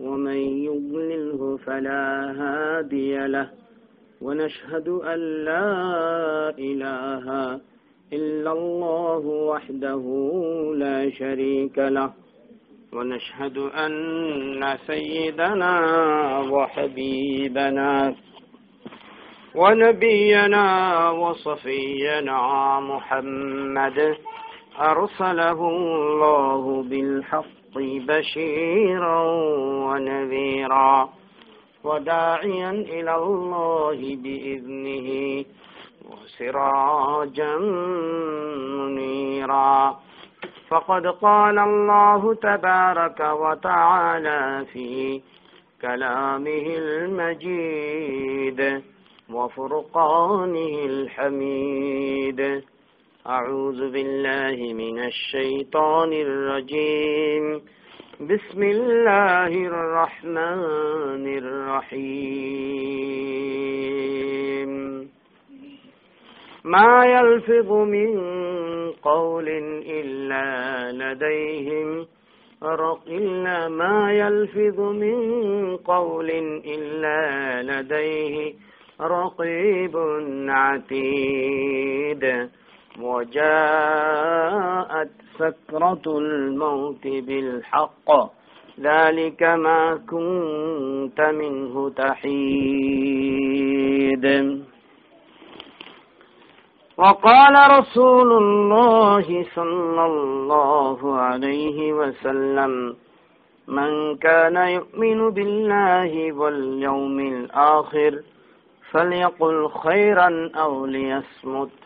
ومن يضلله فلا هادي له. ونشهد أن لا إله إلا الله وحده لا شريك له. ونشهد أن سيدنا وحبيبنا ونبينا وصفينا محمد أرسله الله بالحق. بشيرا ونذيرا وداعيا إلى الله بإذنه وسراجا منيرا. فقد قال الله تبارك وتعالى في كلامه المجيد وفرقانه الحميد. أعوذ بالله من الشيطان الرجيم. بسم الله الرحمن الرحيم. ما يلفظ من قول إلا لديهم. إلا ما يلفظ من قول إلا لديه. رقيب عتيد. وجاءت سكرة الموت بالحق. ذلك ما كنت منه تحيد. وقال رسول الله صلى الله عليه وسلم من كان يؤمن بالله واليوم الآخر فليقل خيرا أو ليصمت.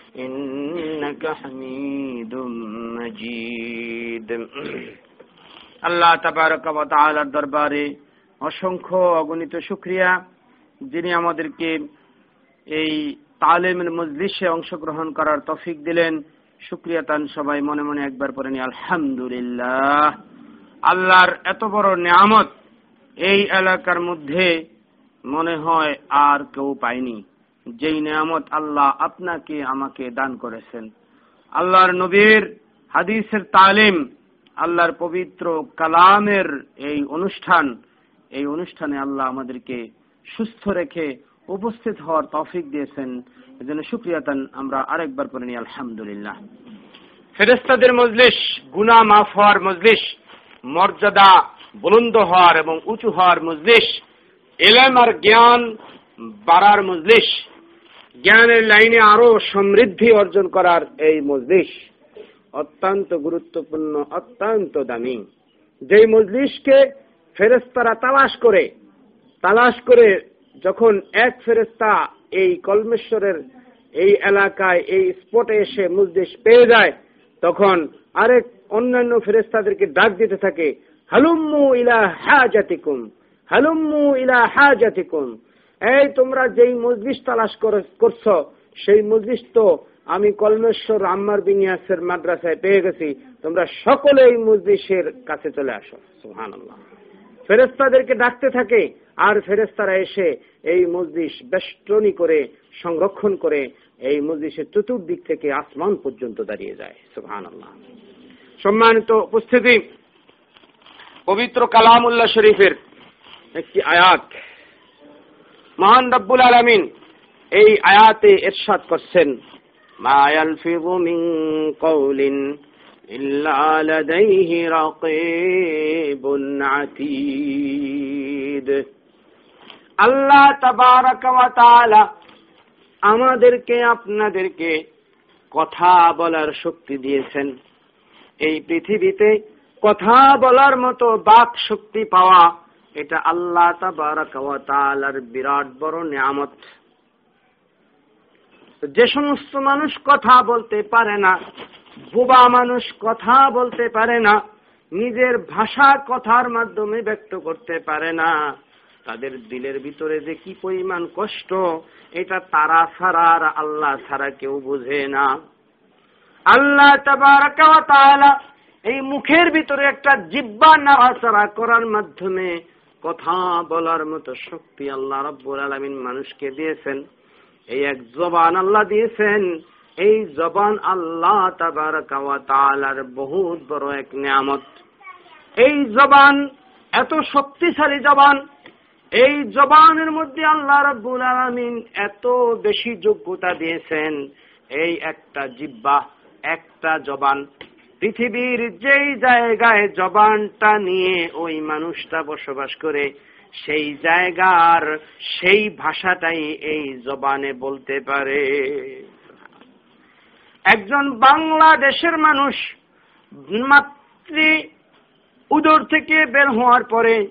إنك حميد مجيد আল্লাহ তাবারক ওয়া তাআলার দরবারে অসংখ্য অগণিত শুকরিয়া যিনি আমাদেরকে এই তালেমের মজলিসে অংশগ্রহণ করার তফিক দিলেন শুক্রিয়া তান সবাই মনে মনে একবার পড়েনি আলহামদুলিল্লাহ আল্লাহর এত বড় নিয়ামত এই এলাকার মধ্যে মনে হয় আর কেউ পায়নি যেই নিয়ামত আল্লাহ আপনাকে আমাকে দান করেছেন। আল্লাহর নবীর হাদিসের তালিম, আল্লাহর পবিত্র কালামের এই অনুষ্ঠান, এই অনুষ্ঠানে আল্লাহ আমাদেরকে সুস্থ রেখে উপস্থিত হওয়ার তৌফিক দিয়েছেন। এজন্য শুক্রিয়াতান আমরা আরেকবার করে নিই, আলহামদুলিল্লাহ। ফেরেস্তাদের মজলিস গুনা মাফ হওয়ার মজলিস, মর্যাদা বুলন্দ হওয়ার এবং উঁচু হওয়ার মজলিস, এলেম আর জ্ঞান বাড়ার মজলিস জ্ঞানের লাইনে আরও সমৃদ্ধি অর্জন করার এই মজলিস অত্যন্ত গুরুত্বপূর্ণ, অত্যন্ত দামি। যেই মজলিসকে ফেরেস্তারা তালাশ করে তালাশ করে যখন এক ফেরেস্তা এই কলমেশ্বরের এই এলাকায়, এই স্পটে এসে মুজলিস পেয়ে যায়, তখন আরেক অন্যান্য ফেরেস্তাদেরকে ডাক দিতে থাকে, হালুম্মু ইলা হাজাতিকুম, হালুম্মু ইলা হাজাতিকুম। এই তোমরা যেই মজলিস তালাশ করছ, সেই মজলিস তো আমি কলমেশ্বর আম্মার বিনিয়াসের মাদ্রাসায় পেয়ে গেছি। তোমরা সকলে এই মজলিসের কাছে চলে আসো। সুহানাল্লাহ ফেরেস্তাদেরকে ডাকতে থাকে, আর ফেরেস্তারা এসে এই মজলিস বেষ্টনী করে, সংরক্ষণ করে এই মজলিসের চতুর্দিক থেকে আসমান পর্যন্ত দাঁড়িয়ে যায়। সুহান সম্মানিত উপস্থিতি, পবিত্র কালামুল্লাহ শরীফের একটি আয়াত। মহান রব্বুল আলমিন এই আয়াতে এরশাদ করছেন, মা ইয়ালফিযু কওলিন ইল্লা লাদাইহি রাকীবুন আতীদ। আল্লাহ আমাদেরকে, আপনাদেরকে কথা বলার শক্তি দিয়েছেন। এই পৃথিবীতে কথা বলার মতো বাক শক্তি পাওয়া এটা আল্লাহ তাবারাকালার বিরাট বড় নিয়ামত। যে সমস্ত মানুষ কথা বলতে পারে না, বোবা মানুষ কথা বলতে পারে না, নিজের ভাষা কথার মাধ্যমে ব্যক্ত করতে পারে না, তাদের দিলের ভিতরে যে কি পরিমাণ কষ্ট, এটা তারা ছাড়া আর আল্লাহ ছাড়া কেউ বুঝে না। আল্লাহ এই মুখের ভিতরে একটা জিব্বা নাড়াচাড়া করার মাধ্যমে কথা বলার মতো শক্তি আল্লাহ রব্বুল আলমিন মানুষকে দিয়েছেন। এই এক জবান আল্লাহ দিয়েছেন। এই জবান আল্লাহ তাবারাকালার বহুত বড় এক নিয়ামত। এই জবান এত শক্তিশালী জবান, এই জবানের মধ্যে আল্লাহ রাব্বুল আলামিন এত বেশি যোগ্যতা দিয়েছেন। এই একটা জিব্বা, একটা জবান পৃথিবীর যেই জায়গায় জবানটা নিয়ে ওই মানুষটা বসবাস করে, সেই জায়গার সেই ভাষাটাই এই জবানে বলতে পারে। একজন বাংলাদেশের মানুষ মাতৃ উদর থেকে বের হওয়ার পরে,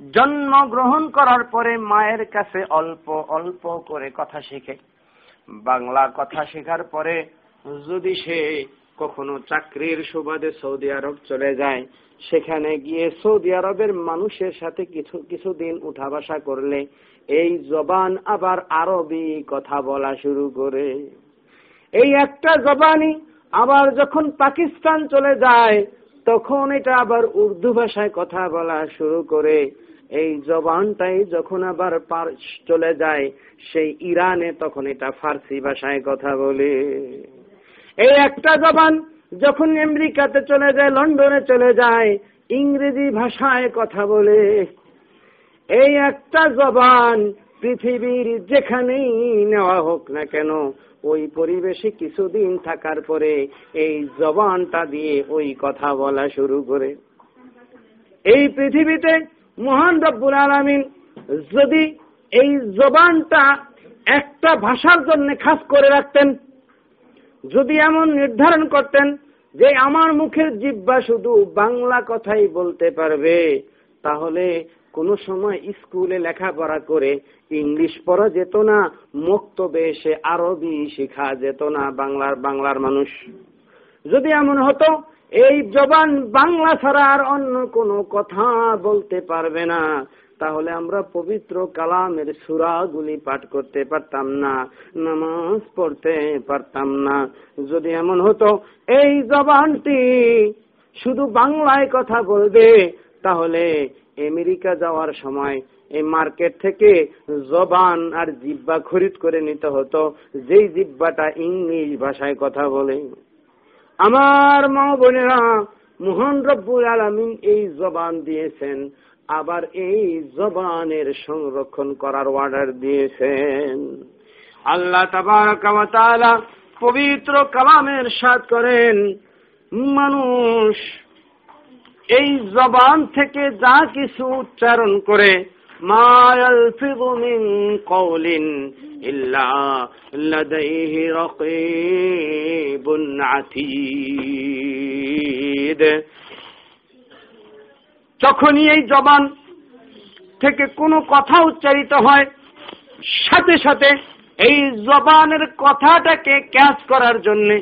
জন্মগ্রহণ করার পরে মায়ের কাছে অল্প অল্প করে কথা শিখে। বাংলা কথা শেখার পরে যদি সে কখনো চাকরির সুবাদে সৌদি আরব চলে যায়। সেখানে গিয়ে সৌদি আরবের মানুষের সাথে কিছু, কিছুদিন উঠা বসা করলে এই জবান আবার আরবি কথা বলা শুরু করে। এই একটা জবানই আবার যখন পাকিস্তান চলে যায়, তখন এটা আবার উর্দু ভাষায় কথা বলা শুরু করে। এই জবানটাই যখন আবার চলে যায়, সেই ইরানে তখন এটা ফার্সি ভাষায় কথা বলে। এই একটা জবান যখন আমেরিকাতে চলে যায়, লন্ডনে চলে যায়, ইংরেজি ভাষায় কথা বলে। এই একটা জবান পৃথিবীর যেখানেই নেওয়া হোক না কেন, ওই পরিবেশে কিছুদিন থাকার পরে এই জবানটা দিয়ে ওই কথা বলা শুরু করে। এই পৃথিবীতে মহান রব্বুল আলমিন যদি এই জবানটা একটা ভাষার জন্য খাস করে রাখতেন যদি এমন নির্ধারণ করতেন যে আমার মুখের জিব্বা শুধু বাংলা কথাই বলতে পারবে, তাহলে কোন সময় স্কুলে লেখাপড়া করে ইংলিশ পড়া যেত না মুক্তবে এসে আরবি শেখা যেত না বাংলার বাংলার মানুষ। যদি এমন হতো, এই জবান বাংলা ছাড়া আর অন্য কোনো কথা বলতে পারবে না। তাহলে আমরা পবিত্র কালামের সুরাগুলি পাঠ করতে পারতাম না, নামাজ পড়তে পারতাম না। যদি এমন হতো, এই জবানটি শুধু বাংলায় কথা বলবে, তাহলে আমেরিকা যাওয়ার সময় এই মার্কেট থেকে জবান আর জিব্বা খরিদ করে নিতে হতো, যেই জিব্বাটা ইংলিশ ভাষায় কথা বলে। আমার মা বোনেরা, মোহন রব্বুল আলমিন এই জবান দিয়েছেন। আবার এই জবানের সংরক্ষণ করার অর্ডার দিয়েছেন। আল্লাহ তাবারকালা পবিত্র কালামের সাথ করেন, মানুষ এই জবান থেকে যা কিছু উচ্চারণ করে কৌলিন ইল্লা লাদাইহি রকিবুন আতীদ। যখনই এই জবান থেকে কোনো কথা উচ্চারিত হয়, সাথে সাথে এই জবানের কথাটাকে ক্যাচ করার জন্যে,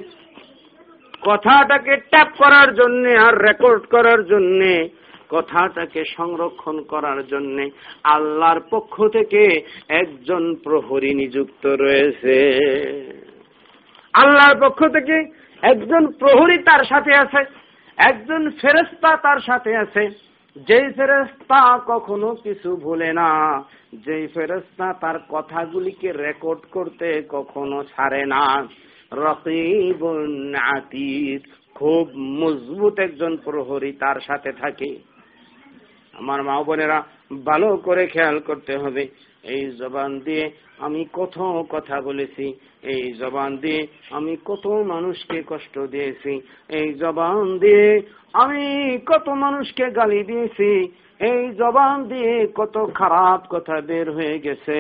কথাটাকে ট্যাপ করার জন্য আর রেকর্ড করার জন্য, কথাটাকে সংরক্ষণ করার জন্য আল্লাহর পক্ষ থেকে একজন প্রহরী নিযুক্ত রয়েছে। আল্লাহর পক্ষ থেকে একজন প্রহরী তার সাথে আছে, একজন ফেরেস্তা তার সাথে আছে। যেই ফেরেস্তা কখনো কিছু ভুলে না, যেই ফেরেস্তা তার কথাগুলিকে রেকর্ড করতে কখনো ছাড়ে না। রকিবুন খুব মজবুত একজন প্রহরী তার সাথে থাকে। আমার মা বোনেরা, ভালো করে খেয়াল করতে হবে। এই জবান দিয়ে আমি কত কথা বলেছি। এই জবান দিয়ে আমি কত মানুষকে কষ্ট দিয়েছি। এই জবান দিয়ে আমি কত মানুষকে গালি দিয়েছি। এই জবান দিয়ে কত খারাপ কথা বের হয়ে গেছে।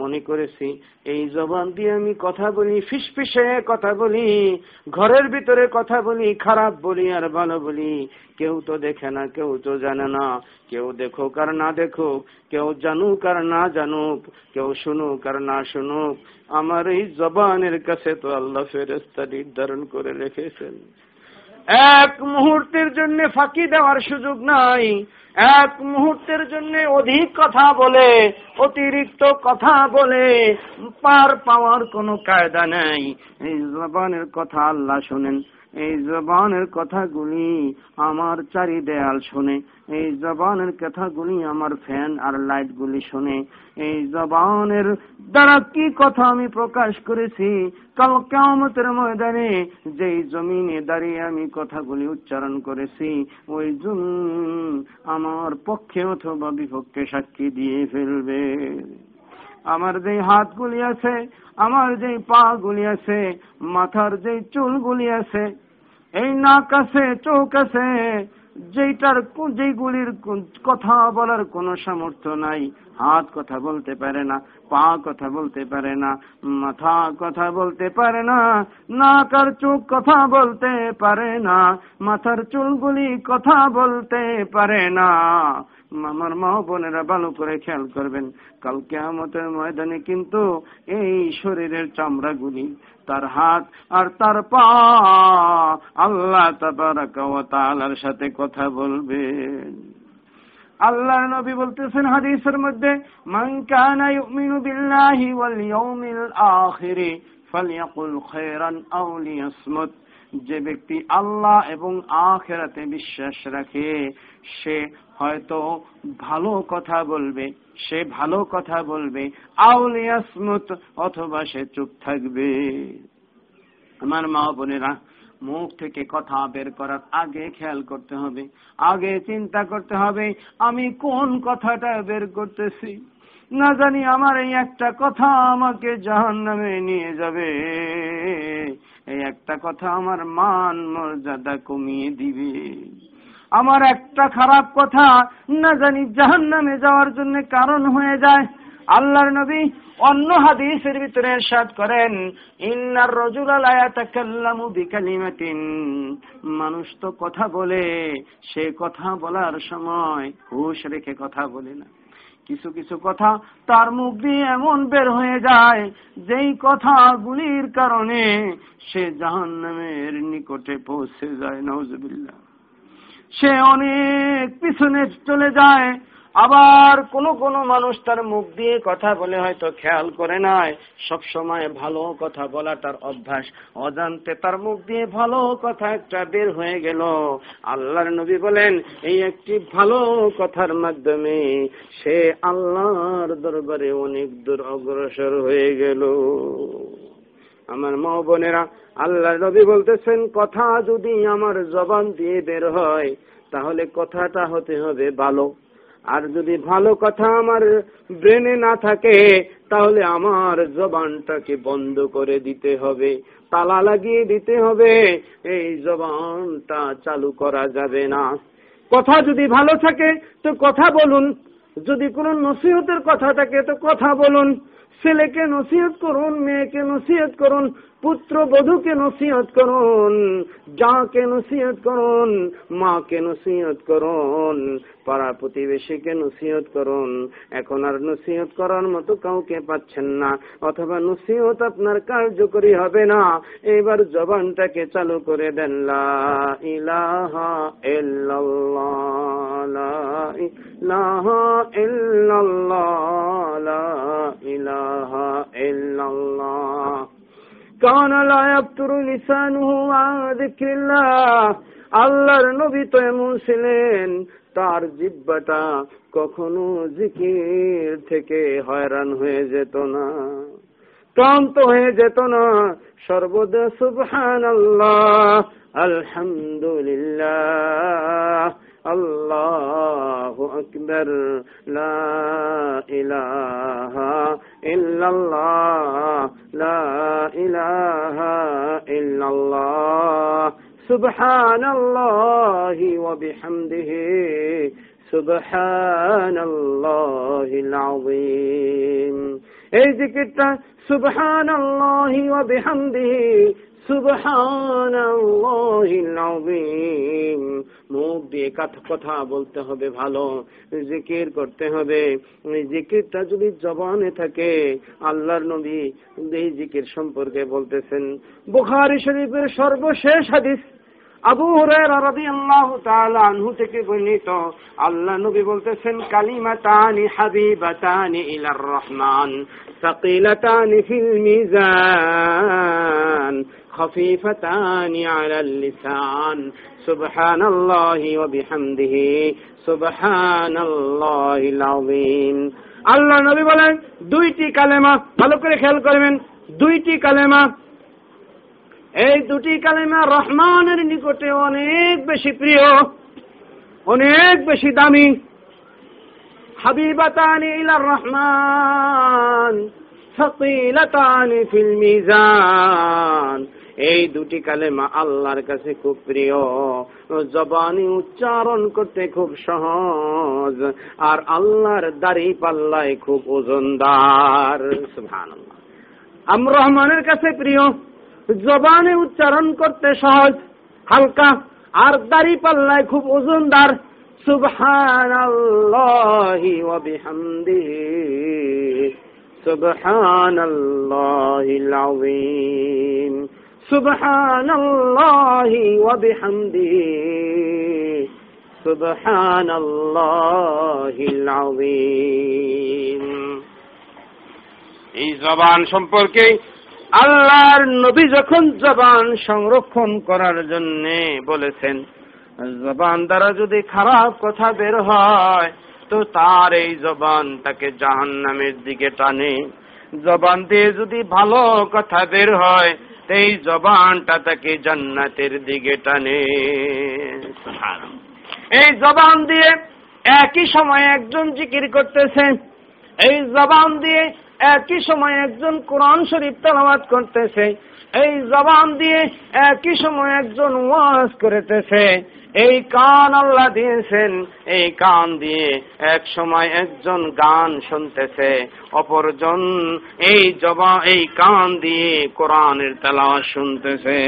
মনে করেছি, এই জবান দিয়ে আমি কথা বলি, ফিসফিসে কথা বলি, ঘরের ভিতরে কথা বলি, খারাপ বলি আর ভালো বলি। কেউ তো দেখে না, কেউ তো জানে না। কেউ দেখুক আর না দেখুক, কেউ জানুক আর না জানুক, কেউ শুনুক আর না শুনুক আমার এই জবানের কাছে তো আল্লাহ ফেরেস্তা নির্ধারণ করে রেখেছেন এক মুহূর্তের জন্য ফাঁকি দেওয়ার সুযোগ নাই এক মুহূর্তের জন্য অধিক কথা বলে অতিরিক্ত কথা বলে পার পাওয়ার কোনো কায়দা নেই এই জবানের কথা আল্লাহ শোনেন এই জবানের কথাগুলি আমার চারি দেয়াল শোনে। এই জবানের কথাগুলি আমার ফ্যান আর লাইট গুলি শোনে। এই জবানের দ্বারা কি কথা আমি প্রকাশ করেছি? কাল কেমতের ময়দানে যেই জমিনে দাঁড়িয়ে আমি কথাগুলি উচ্চারণ করেছি, ওই জমিন আমার পক্ষে অথবা বিপক্ষে সাক্ষী দিয়ে ফেলবে। আমার যে হাতগুলি আছে আমার যে পা গুলি আছে মাথার যে চুলগুলি আছে এই নাক আছে চোখ আছে যেটার যেগুলির কথা বলার কোনো সামর্থ্য নাই, হাত কথা বলতে পারে না, পা কথা বলতে পারে না, মাথা কথা বলতে পারে না নাক আর চোখ কথা বলতে পারে না, মাথার চুলগুলি কথা বলতে পারে না। আমার মা বোনেরা ভালো করে খেয়াল করবেন। কালকে আমাদের ময়দানে কিন্তু এই শরীরের চামড়াগুলি তার হাত আর তার পা আল্লাহ তালার সাথে কথা বলবেন। আল্লাহ নবী বলতেছেন হাদিসের মধ্যে, মান কানা ইউমিনু বিল্লাহি ওয়াল ইয়াউমিল আখিরি ফালইয়াকুল খায়রান আও লিয়াসমুত। যে ব্যক্তি আল্লাহ এবং আখেরাতে বিশ্বাস রাখে, সে হয়তো ভালো কথা বলবে, সে ভালো কথা বলবে আউলিয়াসমুত অথবা সে চুপ থাকবে। আমার মা বোনেরা, মুখ থেকে কথা বের করার আগে খেয়াল করতে হবে, আগে চিন্তা করতে হবে, আমি কোন কথাটা বের করতেছি? না জানি আমার এই একটা কথা আমাকে জাহান নামে নিয়ে যাবে। এই একটা কথা আমার মান মর্যাদা কমিয়ে দিবে। আমার একটা খারাপ কথা না জানি জাহান নামে যাওয়ার জন্য কারণ হয়ে যায়। আল্লাহর নবী অন্য হাদিসের ভিতরে এরশাদ করেন, ইন্নার রজুল আলায়াতাকাল্লামু বিকালিমাতিন। মানুষ তো কথা বলে, সে কথা বলার সময় হুশ রেখে কথা বলে না। কিছু কিছু কথা তার মুখ দিয়ে এমন বের হয়ে যায়, যেই কথাগুলির কারণে সে জাহান নামের নিকটে পৌঁছে যায় নজবিল্লা সে অনেক পিছনে চলে যায় আবার কোন কোন মানুষ তার মুখ দিয়ে কথা বলে হয়তো খেয়াল করে নাই। সব সময় ভালো কথা বলা তার অভ্যাস। অজান্তে তার মুখ দিয়ে ভালো কথা একটা বের হয়ে গেল। আল্লাহর নবী বলেন, এই একটি ভালো কথার মাধ্যমে সে আল্লাহর দরবারে অনেক দূর অগ্রসর হয়ে গেল। আমার মা বোনেরা আল্লাহ নবী বলতেছেন, কথা যদি আমার জবান দিয়ে বের হয়, তাহলে কথাটা হতে হবে ভালো। আর যদি ভালো কথা আমার ব্রেনে না থাকে, তাহলে আমার জবানটাকে বন্ধ করে দিতে হবে, তালা লাগিয়ে দিতে হবে, এই জবানটা চালু করা যাবে না। কথা যদি ভালো থাকে, তো কথা বলুন। যদি কোনো নসিহতের কথা থাকে, তো কথা বলুন। ছেলেকে নসিহত করুন, মেয়েকে নসিহত করুন। পুত্র বধূকে নসিহত করুন যাকে নসিহত করুন, মাকে নসিহত করুন পাড়া প্রতিবেশীকে নসিহত করুন। এখন আর নসিহত করার মতো কাউকে পাচ্ছেন না, অথবা নসিহত আপনার কার্যকরী হবে না। এবার জবানটাকে চালু করে দেন, লা ইলাহা ইল্লাল্লাহ, লা ইলাহা ইল্লাল্লাহ, লা ইলাহা ইল্লাল্লাহ। কান লা ইয়াফতুরু আন যিকরিল্লাহ। আল্লাহর নবী তো এমন ছিলেন, তার জিব্বাটা কখনো জিকির থেকে হয়রান হয়ে যেত না, ক্লান্ত হয়ে যেত না। সর্বদা সুবহান আল্লাহ আলহামদুলিল্লাহ। الله أكبر لا إله إلا الله لا إله إلا الله سبحان الله وبحمده سبحان الله العظيم এই জিকিরটা সুবহান আল্লাহ ওয়া বিহামদিহি সুবহান আল্লাহিল আযীম মুখ দিয়ে কথা বলতে হবে ভালো, জিকির করতে হবে। জিকিরটা যদি জবানে থাকে, আল্লাহর নবী এই জিকির সম্পর্কে বলতেছেন। বুখারি শরীফের সর্বশেষ হাদিস। আবু রাদিয়াল্লাহু তাআলা আনহু থেকে বর্ণিত, আল্লাহ নবী বলতেছেন, কালিমাতানি হাবিবাতানি ইলার রহমান, সাকিলাতানি ফিল মিজান, খাফিফাতানি আলাল লিসান, সুবহানাল্লাহি ওয়া বিহামদিহি, সুবহানাল্লাহিল আযীম। আল্লাহ নবী বলেন, দুইটি কালেমা ভালো করে খেয়াল করবেন, দুইটি কালেমা এই দুটি কালেমা রহমানের নিকটে অনেক বেশি প্রিয়, অনেক বেশি দামি। হাবিবাতানি ইলার রহমান, সকিলাতানি ফিল মিজান। এই দুটি কালেমা আল্লাহর কাছে খুব প্রিয়, জবানি উচ্চারণ করতে খুব সহজ, আর আল্লাহর দাড়ি পাল্লায় খুব ওজনদার। সুবহানাল্লাহ। আম রহমানের কাছে প্রিয় জবানে উচ্চারণ করতে সহজ, হালকা, আর দাড়ি পাল্লায় খুব ওজনদার। সুবহান আল্লাহি ওয়া বিহামদিহি সুবহান আল্লাহিল আযীম সুবহান আল্লাহি ওয়া বিহামদিহি সুবহান আযীম। এই জবান সম্পর্কে আল্লাহর নবী যখন জবান সংরক্ষণ করার জন্য বলেছেন, জবান দ্বারা যদি খারাপ কথা বের হয়, তো তার এই জবান তাকে জাহান নামের দিকে টানে। জবান দিয়ে যদি ভালো কথা বের হয় এই জবানটা তাকে জান্নাতের দিকে টানে। এই জবান দিয়ে একই সময় একজন জিকির করতেছে। এই জবান দিয়ে একই সময় একজন কোরআন শরীফ তেলাওয়াত করতেছে, এই জবান দিয়ে একই সময় একজন ওয়াজ করেতেছে। এই কান আল্লাহ দিয়েছেন, এই কান দিয়ে এক সময় একজন গান শুনতেছে। অপরজন এই জবা, এই কান দিয়ে কোরআনের তেলাওয়াত শুনতেছে।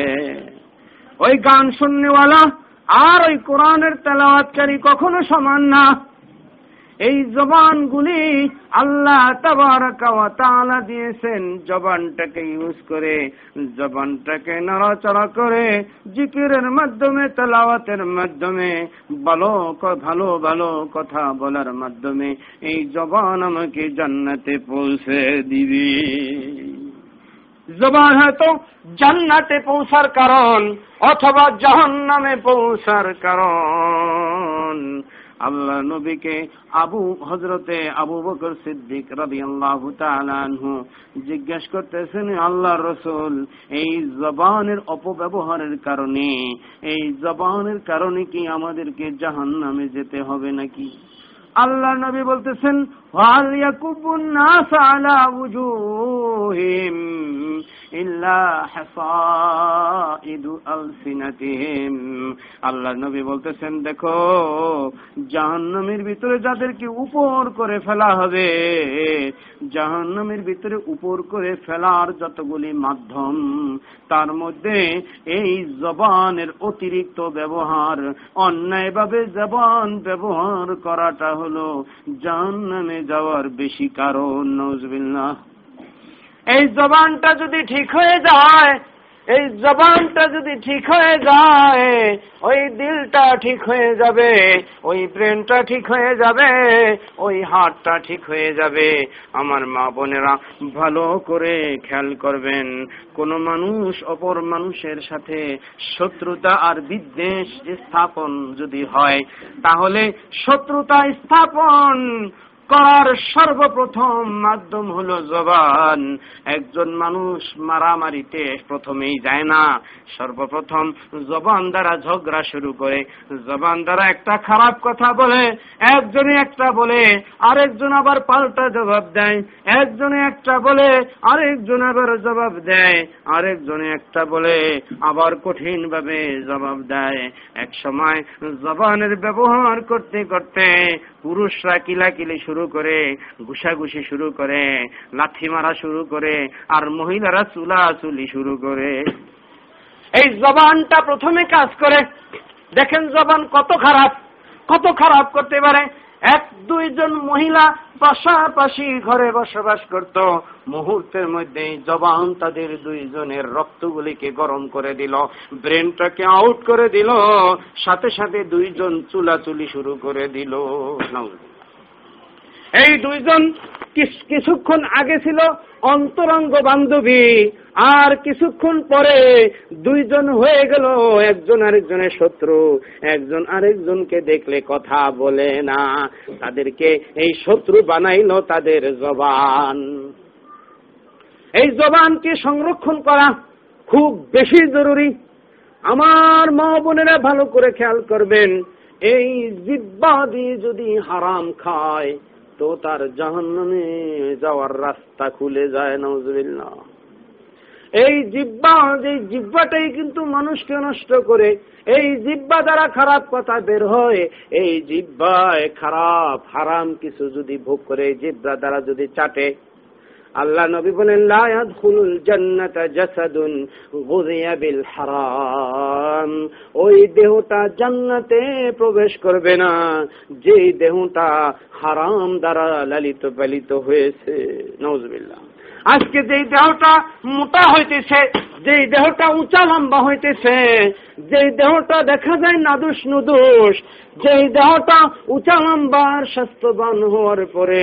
ওই গান শুননেওয়ালা আর ওই কোরআনের তেলাওয়াতকারী কখনো সমান না। এই জবানগুলি আল্লাহ তালা দিয়েছেন জবানটাকে ইউজ করে, জবানটাকে নড়াচড়া করে, জিকিরের মাধ্যমে, তেলাওয়াতের মাধ্যমে, ভালো ভালো ভালো কথা বলার মাধ্যমে এই জবান আমাকে জান্নাতে পৌঁছে দিবি। জবান হয়তো জান্নাতে পৌঁছার কারণ অথবা জাহান নামে পৌঁছার কারণ। আল্লাহ নবীকে আবু হজরতে আবু বকর সিদ্দিক রবি আল্লাহ তালানহু জিজ্ঞেস করতেছেন, আল্লাহ রসুল, এই জবানের অপব্যবহারের কারণে, এই জবানের কারণে কি আমাদেরকে জাহান নামে যেতে হবে নাকি? আল্লাহ নবী বলতেছেন নাস আলা উজুহিম ইল্লা হাসাইদু আলসিনাতিহিম আল্লাহ নবী বলতেছেন, দেখো, জাহান্নামের ভিতরে যাদেরকে উপর করে ফেলা হবে, জাহান্নামের ভিতরে উপর করে ফেলার যতগুলি মাধ্যম, তার মধ্যে এই জবানের অতিরিক্ত ব্যবহার, অন্যায়ভাবে জবান ব্যবহার করাটা হলো জাহান্নামে যাওয়ার বেশি কারণ নজবিল্লাহ এই জবানটা যদি ঠিক হয়ে যায়, এই জবানটা যদি ঠিক হয়ে যায়, ওই দিলটা ঠিক হয়ে যাবে, ওই ব্রেনটা ঠিক হয়ে যাবে, ওই হাতটা ঠিক হয়ে যাবে। আমার মা বোনেরা, ভালো করে খেয়াল করবেন, কোন মানুষ অপর মানুষের সাথে শত্রুতা আর বিদ্বেষ স্থাপন যদি হয়, তাহলে শত্রুতা স্থাপন করার সর্বপ্রথম মাধ্যম হলো জবান। একজন মানুষ মারামারিতে প্রথমেই যায় না। সর্বপ্রথম জবান দ্বারা ঝগড়া শুরু করে। জবান দ্বারা একটা খারাপ কথা বলে, একজনে একটা বলে, আরেকজন আবার পাল্টা জবাব দেয়। একজনে একটা বলে, আরেকজন আবার জবাব দেয়। আরেকজনে একটা বলে, আবার কঠিন ভাবে জবাব দেয়। এক সময় জবানের ব্যবহার করতে করতে পুরুষরা কিলাকিলি শুরু করে ঘুষাঘুষি শুরু করে, লাথি মারা শুরু করে, আর মহিলারা চুলা চুলি শুরু করে। এই জবানটা প্রথমে কাজ করে, দেখেন জবান কত খারাপ কত খারাপ করতে পারে। এক, দুইজন মহিলা পাশাপাশি ঘরে বসবাস করত। মুহূর্তের মধ্যে জবান তাদের দুইজনের রক্তগুলিকে গরম করে দিল, ব্রেনটাকে আউট করে দিল, সাথে সাথে দুইজন চুলাচুলি শুরু করে দিল। এই দুইজন কিছুক্ষণ আগে ছিল অন্তরঙ্গ বান্ধবী। আর কিছুক্ষণ পরে দুইজন হয়ে গেল একজন আরেকজনের শত্রু। একজন আরেকজনকে দেখলে কথা বলে না। তাদেরকে এই শত্রু বানাইল তাদের জবান। এই জবানকে সংরক্ষণ করা খুব বেশি জরুরি। আমার মা বোনেরা ভালো করে খেয়াল করবেন, এই জিব্বা দিয়ে যদি হারাম খায় তো তার জাহান্নামে যাওয়ার রাস্তা খুলে যায় নজবিল্লা এই জিব্বা যে জিব্বাটাই কিন্তু মানুষকে নষ্ট করে, এই জিব্বা দ্বারা খারাপ কথা বের হয়, এই জিব্বায় খারাপ, হারাম কিছু যদি ভোগ করে, জিব্বা দ্বারা যদি চাটে আল্লাহ নবী বলেন জান্নাতা জাসাদুন বিল হারাম। ওই দেহটা জান্নাতে প্রবেশ করবে না যে দেহটা হারাম দ্বারা লালিত পালিত হয়েছে। নওয়াজবিল্লাহ আজকে যেই দেহটা মোটা হইতেছে, যেই দেহটা উঁচা লম্বা হইতেছে যেই দেহটা দেখা যায় নাদুস নুদুস, যেই দেহটা উঁচা লম্বার স্বাস্থ্যবান হওয়ার পরে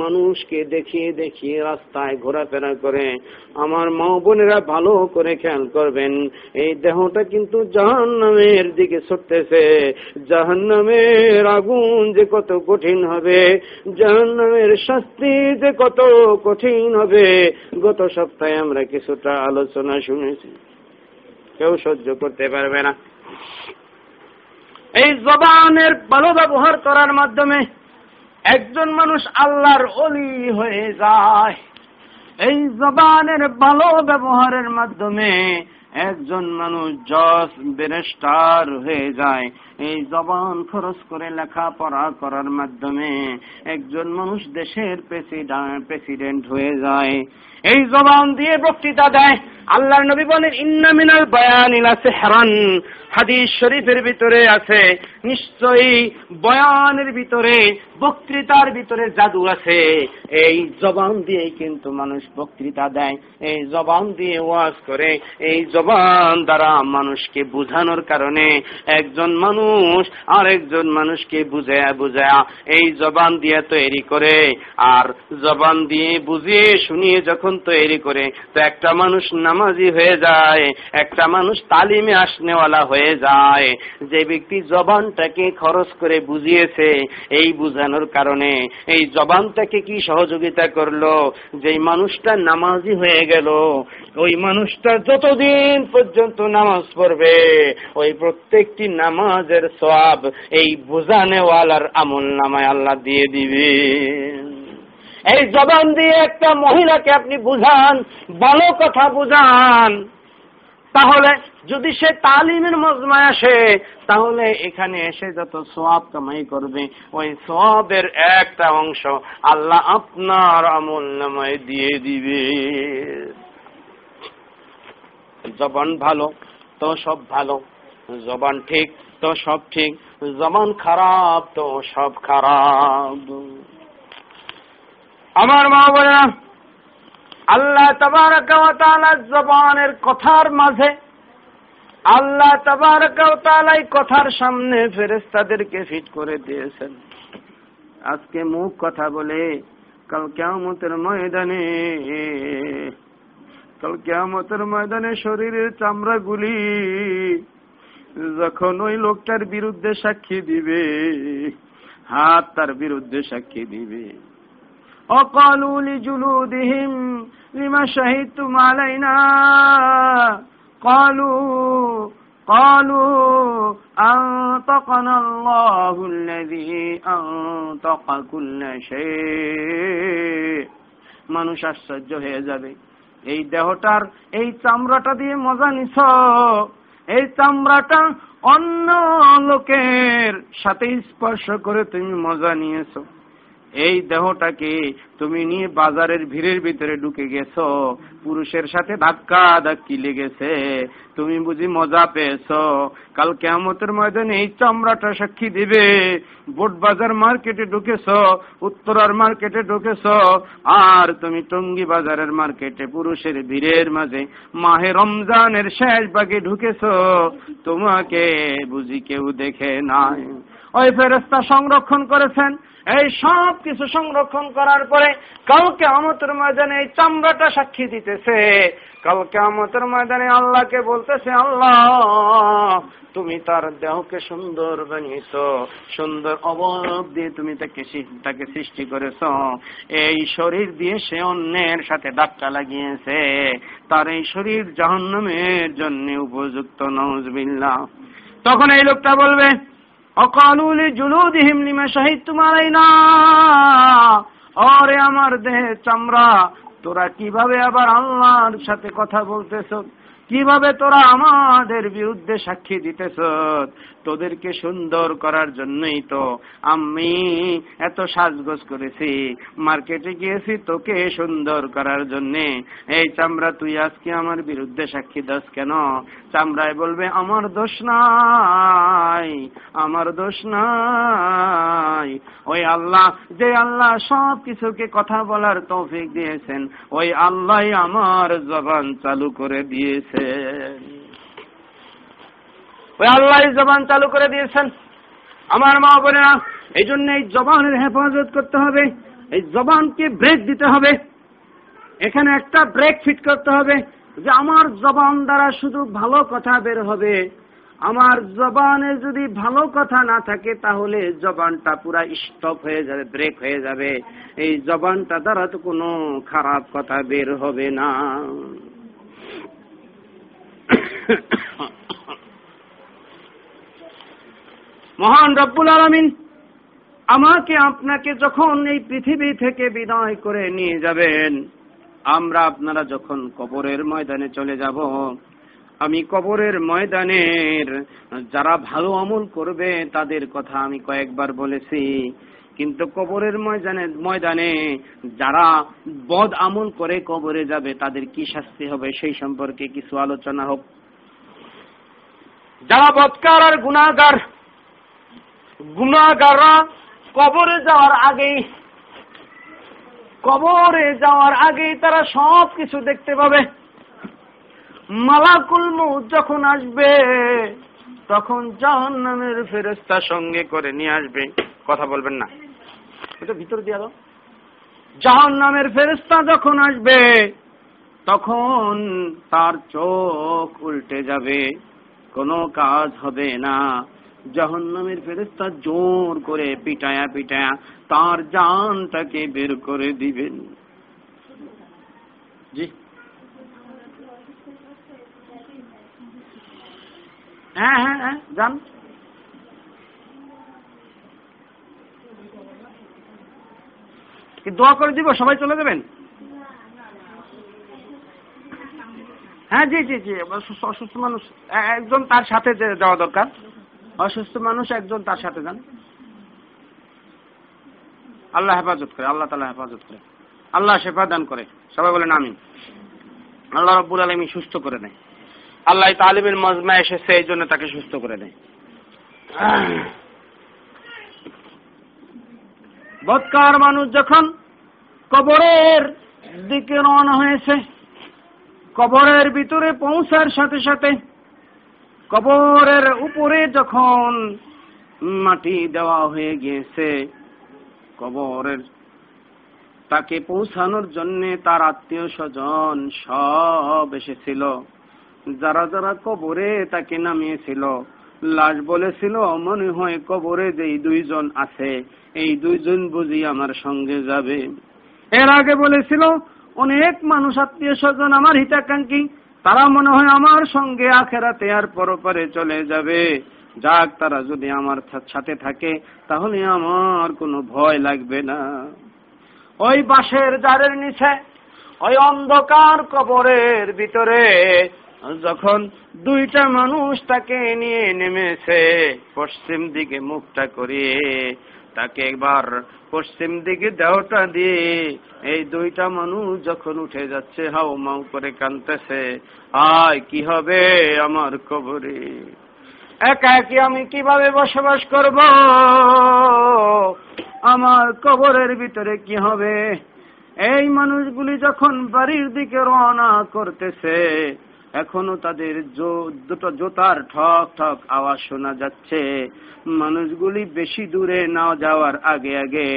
মানুষকে দেখিয়ে দেখিয়ে রাস্তায় ঘোরাফেরা করে, আমার মা বোনেরা ভালো করে খেয়াল করবেন, এই দেহটা কিন্তু জাহান নামের দিকে ছুটতেছে জাহান নামের আগুন যে কত কঠিন হবে জাহান নামের শাস্তি যে কত কঠিন হবে, গত সপ্তাহে আমরা কিছুটা আলোচনা শুনেছি। কেউ সহ্য করতে পারবে না। এই জবানের ভালো ব্যবহার করার মাধ্যমে একজন মানুষ আল্লাহর অলি হয়ে যায়। এই জবানের ভালো ব্যবহারের মাধ্যমে একজন মানুষ জজ বেরেস্টার হয়ে যায়। এই জবান খরচ করে লেখাপড়া করার মাধ্যমে একজন মানুষ দেশের প্রেসিডেন্ট হয়ে যায়। এই জবান দিয়ে বক্তৃতা দেয় আল্লাহ নবী বলেন ইন্নামিনাল বয়ানিল আছে হেরান হাদিস শরীফের ভিতরে আছে, নিশ্চয়ই বয়ানের ভিতরে, বক্তৃতার ভিতরে জাদু আছে। এই জবান দিয়ে কিন্তু মানুষ বক্তৃতা দেয়, এই জবান দিয়ে ওয়াজ করে, এই জবান দ্বারা মানুষকে বুঝানোর কারণে একজন মানুষ আরেকজন মানুষকে বুঝায়া বুঝায়া এই জবান দিয়ে তৈরি করে, আর জবান দিয়ে বুঝিয়ে শুনিয়ে যখন তৈরি করে, তো একটা মানুষ নামাজি হয়ে যায়, একটা মানুষ তালিমে আসনেওয়ালা হয়ে যায়। যে ব্যক্তি জবানটাকে খরচ করে বুঝিয়েছে, এই বুঝানোর কারণে, এই জবানটাকে কি সহযোগিতা করল? যে মানুষটা নামাজি হয়ে গেল, ওই মানুষটা যতদিন পর্যন্ত নামাজ পড়বে, ওই প্রত্যেকটি নামাজের সব এই বুঝানেওয়ালার আমল নামায় আল্লাহ দিয়ে দিবে। এই জবান দিয়ে একটা মহিলাকে আপনি বুঝান ভালো কথা বুঝান, তাহলে যদি সে তালিমের মজমায় আসে, তাহলে এখানে এসে যত সোয়াব কামাই করবে, ওই সোয়াবের একটা অংশ আল্লাহ আপনার আমল নামায় দিয়ে দিবে। জবান ভালো, তো সব ভালো। জবান ঠিক, তো সব ঠিক। জবান খারাপ, তো সব খারাপ। আমার মা বোনেরা, আল্লাহ তাবারকালার জবানের কথার মাঝে, আল্লাহ তাবারকালাই কথার সামনে ফেরেস্তাদেরকে ফিট করে দিয়েছেন। আজকে মুখ কথা বলে, কাল কেমতের ময়দানে, কাল কেমতের ময়দানে শরীরের চামড়াগুলি যখন ওই লোকটার বিরুদ্ধে সাক্ষী দিবে, হাত তার বিরুদ্ধে সাক্ষী দিবে। وقالوا لجلودهم لما شهدتم علينا قالوا قالوا أنطقنا الله الذي أنطق كل شيء মানুষ আশ্চর্য হয়ে যাবে এই দেহটার এই চামড়াটা দিয়ে মজা নিছ এই চামড়াটা অন্য লোকের সাথে স্পর্শ করে তুমি মজা নিয়েছো এই দেহটাকে তুমি নিয়ে বাজারের ভিড়ের ভিতরে ঢুকে গেছো? পুরুষের সাথে ধাক্কা ধাক্কি লেগেছে। তুমি বুঝি মজা পেয়েছ। কাল কেমতের ময়দানে এই চামড়াটা সাক্ষী দিবে। বোট বাজার মার্কেটে ঢুকেছ, উত্তরার মার্কেটে ঢুকেছ। আর তুমি টঙ্গি বাজারের মার্কেটে পুরুষের ভিড়ের মাঝে মাহে রমজানের শেষ ভাগে ঢুকেছ। তোমাকে বুঝি কেউ দেখে নাই। ওই ফেরেস্তা সংরক্ষণ করেছেন। এই সব কিছু সংরক্ষণ করার পরে কালকে আমতের ময়দানে এই চামড়াটা সাক্ষী দিতেছে। কালকে আমতের ময়দানে আল্লাহকে বলতেছে, আল্লাহ, তুমি তার দেহকে সুন্দর বানিয়েছ। সুন্দর অবয়ব দিয়ে তুমি তাকে তাকে সৃষ্টি করেছ। এই শরীর দিয়ে সে অন্যের সাথে ধাক্কা লাগিয়েছে। তার এই শরীর জাহান্নামের জন্য উপযুক্ত নজবিল্লা তখন এই লোকটা বলবে অকালুলি জুলুদিহিম লিমা শাহিদতুম আলাইনা। অরে আমার দেহে চামড়া, তোরা কীভাবে আবার আল্লাহর সাথে কথা বলতেছ? কীভাবে তোরা আমাদের বিরুদ্ধে সাক্ষী দিতেছ? তোদেরকে সুন্দর করার জন্যই তো আমি এত সাজগোজ করেছি। মার্কেটে গিয়েছি তোকে সুন্দর করার জন্যে। এই চামড়া তুই আজকে আমার বিরুদ্ধে সাক্ষী দাস কেন? চামড়ায় বলবে, আমার দোষ নাই, আমার দোষ নাই। ওই আল্লাহ, যে আল্লাহ সব কিছুকে কথা বলার তৌফিক দিয়েছেন, ওই আল্লাহ আমার জবান চালু করে দিয়েছেন। ওই আল্লাহ জবান চালু করে দিয়েছেন। আমার মা বোনেরা এই জন্য এই জবানের হেফাজত করতে হবে। এই জবানকে ব্রেক দিতে হবে। এখানে একটা ব্রেক ফিট করতে হবে যে আমার জবান দ্বারা শুধু ভালো কথা বের হবে। আমার জবানে যদি ভালো কথা না থাকে, তাহলে জবানটা পুরা স্টপ হয়ে যাবে, ব্রেক হয়ে যাবে। এই জবানটা দ্বারা তো কোনো খারাপ কথা বের হবে না। মহান রব্বুল আলমিন আমাকে আপনাকে যখন এই পৃথিবী থেকে বিদায় করে নিয়ে যাবেন, আমরা আপনারা যখন কবরের ময়দানে চলে যাব, আমি কবরের ময়দানের যারা ভালো আমল করবে তাদের কথা আমি কয়েকবার বলেছি, কিন্তু কবরের ময়দানে ময়দানে যারা বদ আমল করে কবরে যাবে তাদের কি শাস্তি হবে সেই সম্পর্কে কিছু আলোচনা হোক। যারা বৎকার আর গুণাগার গুণাগাররা কবরে যাওয়ার আগেই, কবরে যাওয়ার আগেই তারা সব কিছু দেখতে পাবে। মালাকুল মৌত যখন আসবে, তখন জাহান্নামের ফেরেস্তা সঙ্গে করে নিয়ে আসবে। কথা বলবেন না। এটা ভিতর দিয়ে দাও। জাহান নামের ফেরেস্তা যখন আসবে, তখন তার চোখ উল্টে যাবে। কোনো কাজ হবে না। জাহান্নামের ফেরেস্তা জোর করে পিটায়া পিটায়া তার জানটাকে বের করে দিবেন। জি। হ্যাঁ হ্যাঁ হ্যাঁ যান। দোয়া করে দিব? সবাই চলে যাবেন? হ্যাঁ জি জি জি অসুস্থ মানুষ একজন তার সাথে যাওয়া দরকার। অসুস্থ মানুষ একজন তার সাথে যান। আল্লাহ হেফাজত করে, আল্লাহ তালা হেফাজত করে। আল্লাহ শেফা দান করে। সবাই বলেন আমিন। আল্লাহ রব্বুল আলমী সুস্থ করে নেয়। আল্লাহ তালিমের মজমা এসেছে, এই জন্য তাকে সুস্থ করে নেয়। বৎকার মানুষ যখন কবরের দিকে রওনা হয়েছে, কবরের ভিতরে পৌঁছার সাথে সাথে কবরের উপরে যখন মাটি দেওয়া হয়ে গিয়েছে, কবরের তাকে পৌঁছানোর জন্য তার আত্মীয় স্বজন সব এসেছিল। যারা যারা কবরে তাকে নামিয়েছিল, লাশ বলেছিল, মনে হয় কবরে যেই দুইজন আছে, এই দুইজন বুঝি আমার সঙ্গে যাবে। এর আগে বলেছিল, অনেক মানুষ আত্মীয় স্বজন আমার হিতাকাঙ্ক্ষী তারা মনে হয় আমার সঙ্গে আখেরাতে আর পরপারে চলে যাবে। যাক, তারা যদি আমার সাথে থাকে, তাহলে আমার কোনো ভয় লাগবে না। ওই বাঁশের জারের নিচে, ওই অন্ধকার কবরের ভিতরে যখন দুইটা মানুষ তাকে নিয়ে নেমেছে, পশ্চিম দিকে মুখটা করিয়ে তাকে একবার পশ্চিম দিকে দেহটা দিয়ে এই দুইটা মানুষ যখন উঠে যাচ্ছে, হাও মাউ করে কানতেছে আয়, কি হবে আমার কবরে? একা একই আমি কীভাবে বসবাস করব? আমার কবরের ভিতরে কি হবে? এই মানুষগুলি যখন বাড়ির দিকে রওনা করতেছে এখনও তাদের দুটো জোতার ঠক ঠক আওয়াজ শোনা যাচ্ছে। মানুষগুলি বেশি দূরে না যাওয়ার আগে আগে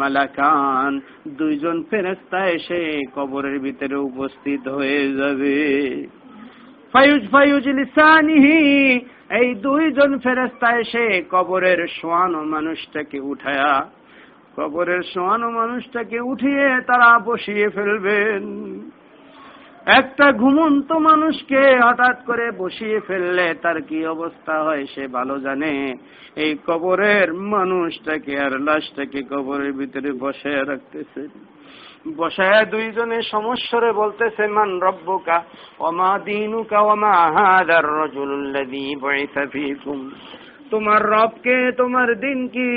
মালাকান, দুইজন ফেরেস্তা এসে কবরের ভিতরে উপস্থিত হয়ে যাবে। ফায়ুজ ফায়ুজ লিসানিহি, এই দুইজন ফেরেস্তা এসে কবরের শোয়ানো মানুষটাকে উঠায়া, কবরের শোয়ানো মানুষটাকে উঠিয়ে তারা বসিয়ে ফেলবেন। একটা ঘুমন্ত মানুষকে হঠাৎ করে বসিয়ে ফেললে তার কি অবস্থা হয় সে ভালো জানে। এই কবরের মানুষটাকে আর লাশটাকে কবরের ভিতরে বসে রাখতেছে। বসায় দুইজনে সমস্যারে বলতেছে, মান রব্বুকা ওমা দিনুকা ওমা হাদার রাজুলুল্লাযী বুইসা তোমার রবকে, তোমার দিন কি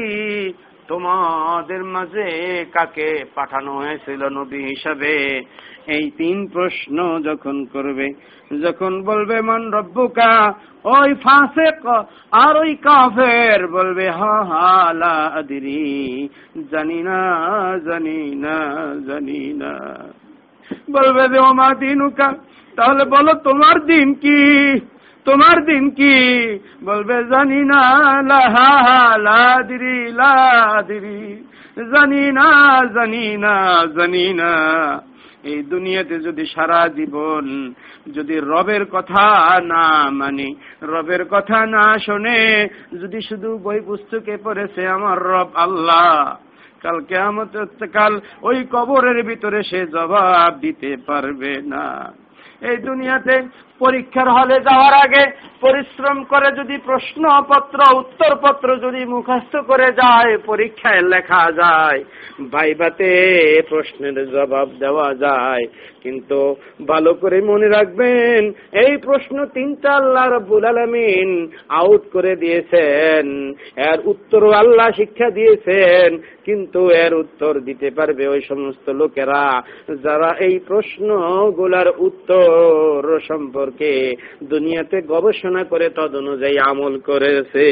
তোমাদের মাঝে কাকে পাঠানো হয়েছিল নবী হিসাবে? এই তিন প্রশ্ন যখন করবে, যখন বলবে, মান রব্বুকা? ওই ফাঁসে আর ওই কাফের বলবে, হা হালা জানি না জানি না জানি না। বলবে যে, ওমা দিনুকা? তাহলে বলো, তোমার দিন কি? তোমার দিন কি? বলবে, জানি না লাদিরি লাদিরি জানি না জানি না জানি না। এই দুনিয়াতে যদি সারা জীবন যদি রবের কথা না মানে রবের কথা না শোনে, যদি শুধু বই পুস্তকে পড়েছে আমার রব আল্লাহ কালকে আমার কাল ওই কবরের ভিতরে সে জবাব দিতে পারবে না। এই দুনিয়াতে পরীক্ষার হলে যাওয়ার আগে পরিশ্রম করে যদি প্রশ্নপত্র, উত্তরপত্র যদি মুখস্থ করে যায়, পরীক্ষায় লেখা যায় ভাইবাতে প্রশ্নের জবাব দেওয়া যায়। কিন্তু ভালো করে মনে রাখবেন, এই প্রশ্ন তিনটা আল্লাহ রব্বুল আলমিন আউট করে দিয়েছেন। এর উত্তর আল্লাহ শিক্ষা দিয়েছেন, কিন্তু এর উত্তর দিতে পারবে ওই সমস্ত লোকেরা যারা এই প্রশ্নগুলার উত্তর সম্পর্কে দুনিয়াতে গবেষণা করে তদ অনুযায়ী আমল করেছে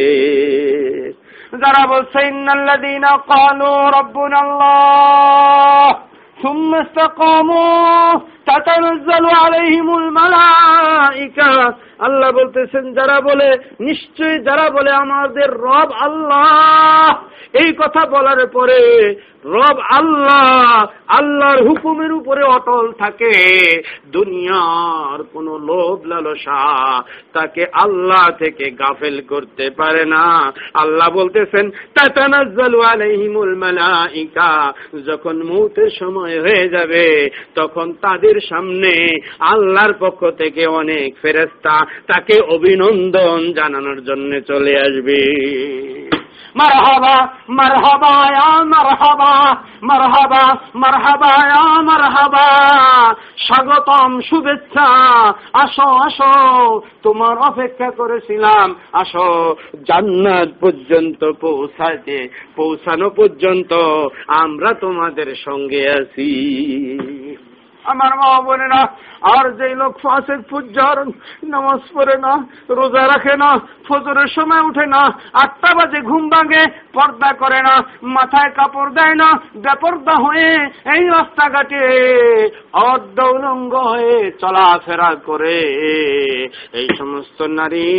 যারা বলছে ইন্নাল্লাযীনা ক্বালু রাব্বুনাল্লাহ ثم استقاموا تتنزل عليهم الملائكة আল্লাহ বলতেছেন, যারা বলে, নিশ্চয়ই যারা বলে আমাদের রব আল্লাহ। এই কথা বলার পরে রব আল্লাহ, আল্লাহর হুকুমের উপরে অটল থাকে। দুনিয়ার কোন লোভ লালসা তাকে আল্লাহ থেকে গাফেল করতে পারে না। আল্লাহ বলতেছেন যখন মৌতের সময় হয়ে যাবে, তখন তাদের সামনে আল্লাহর পক্ষ থেকে অনেক ফেরেস্তা তাকে অভিনন্দন জানানোর জন্য চলে আসবে। মারহাবা মারহাবা মারহাবা মারহাবা মারহাবা মারহাবা। স্বাগতম শুভেচ্ছা। আসো আসো তোমার অপেক্ষা করেছিলাম। আসো জান্নাত পর্যন্ত পৌঁছাতে পৌঁছানো পর্যন্ত আমরা তোমাদের সঙ্গে আছি। আমার মা বোনেরা আর যে লোক ফাঁসের পূজার নামাজ পড়ে না, রোজা রাখে না, ফজরের সময় উঠে না, আটটা বাজে ঘুম ভাঙে, পর্দা করে না, মাথায় কাপড় দেয় না, বেপর্দা হয়ে এই রাস্তাঘাটে অর্ধ উলঙ্গ হয়ে চলাফেরা করে। এই সমস্ত নারী,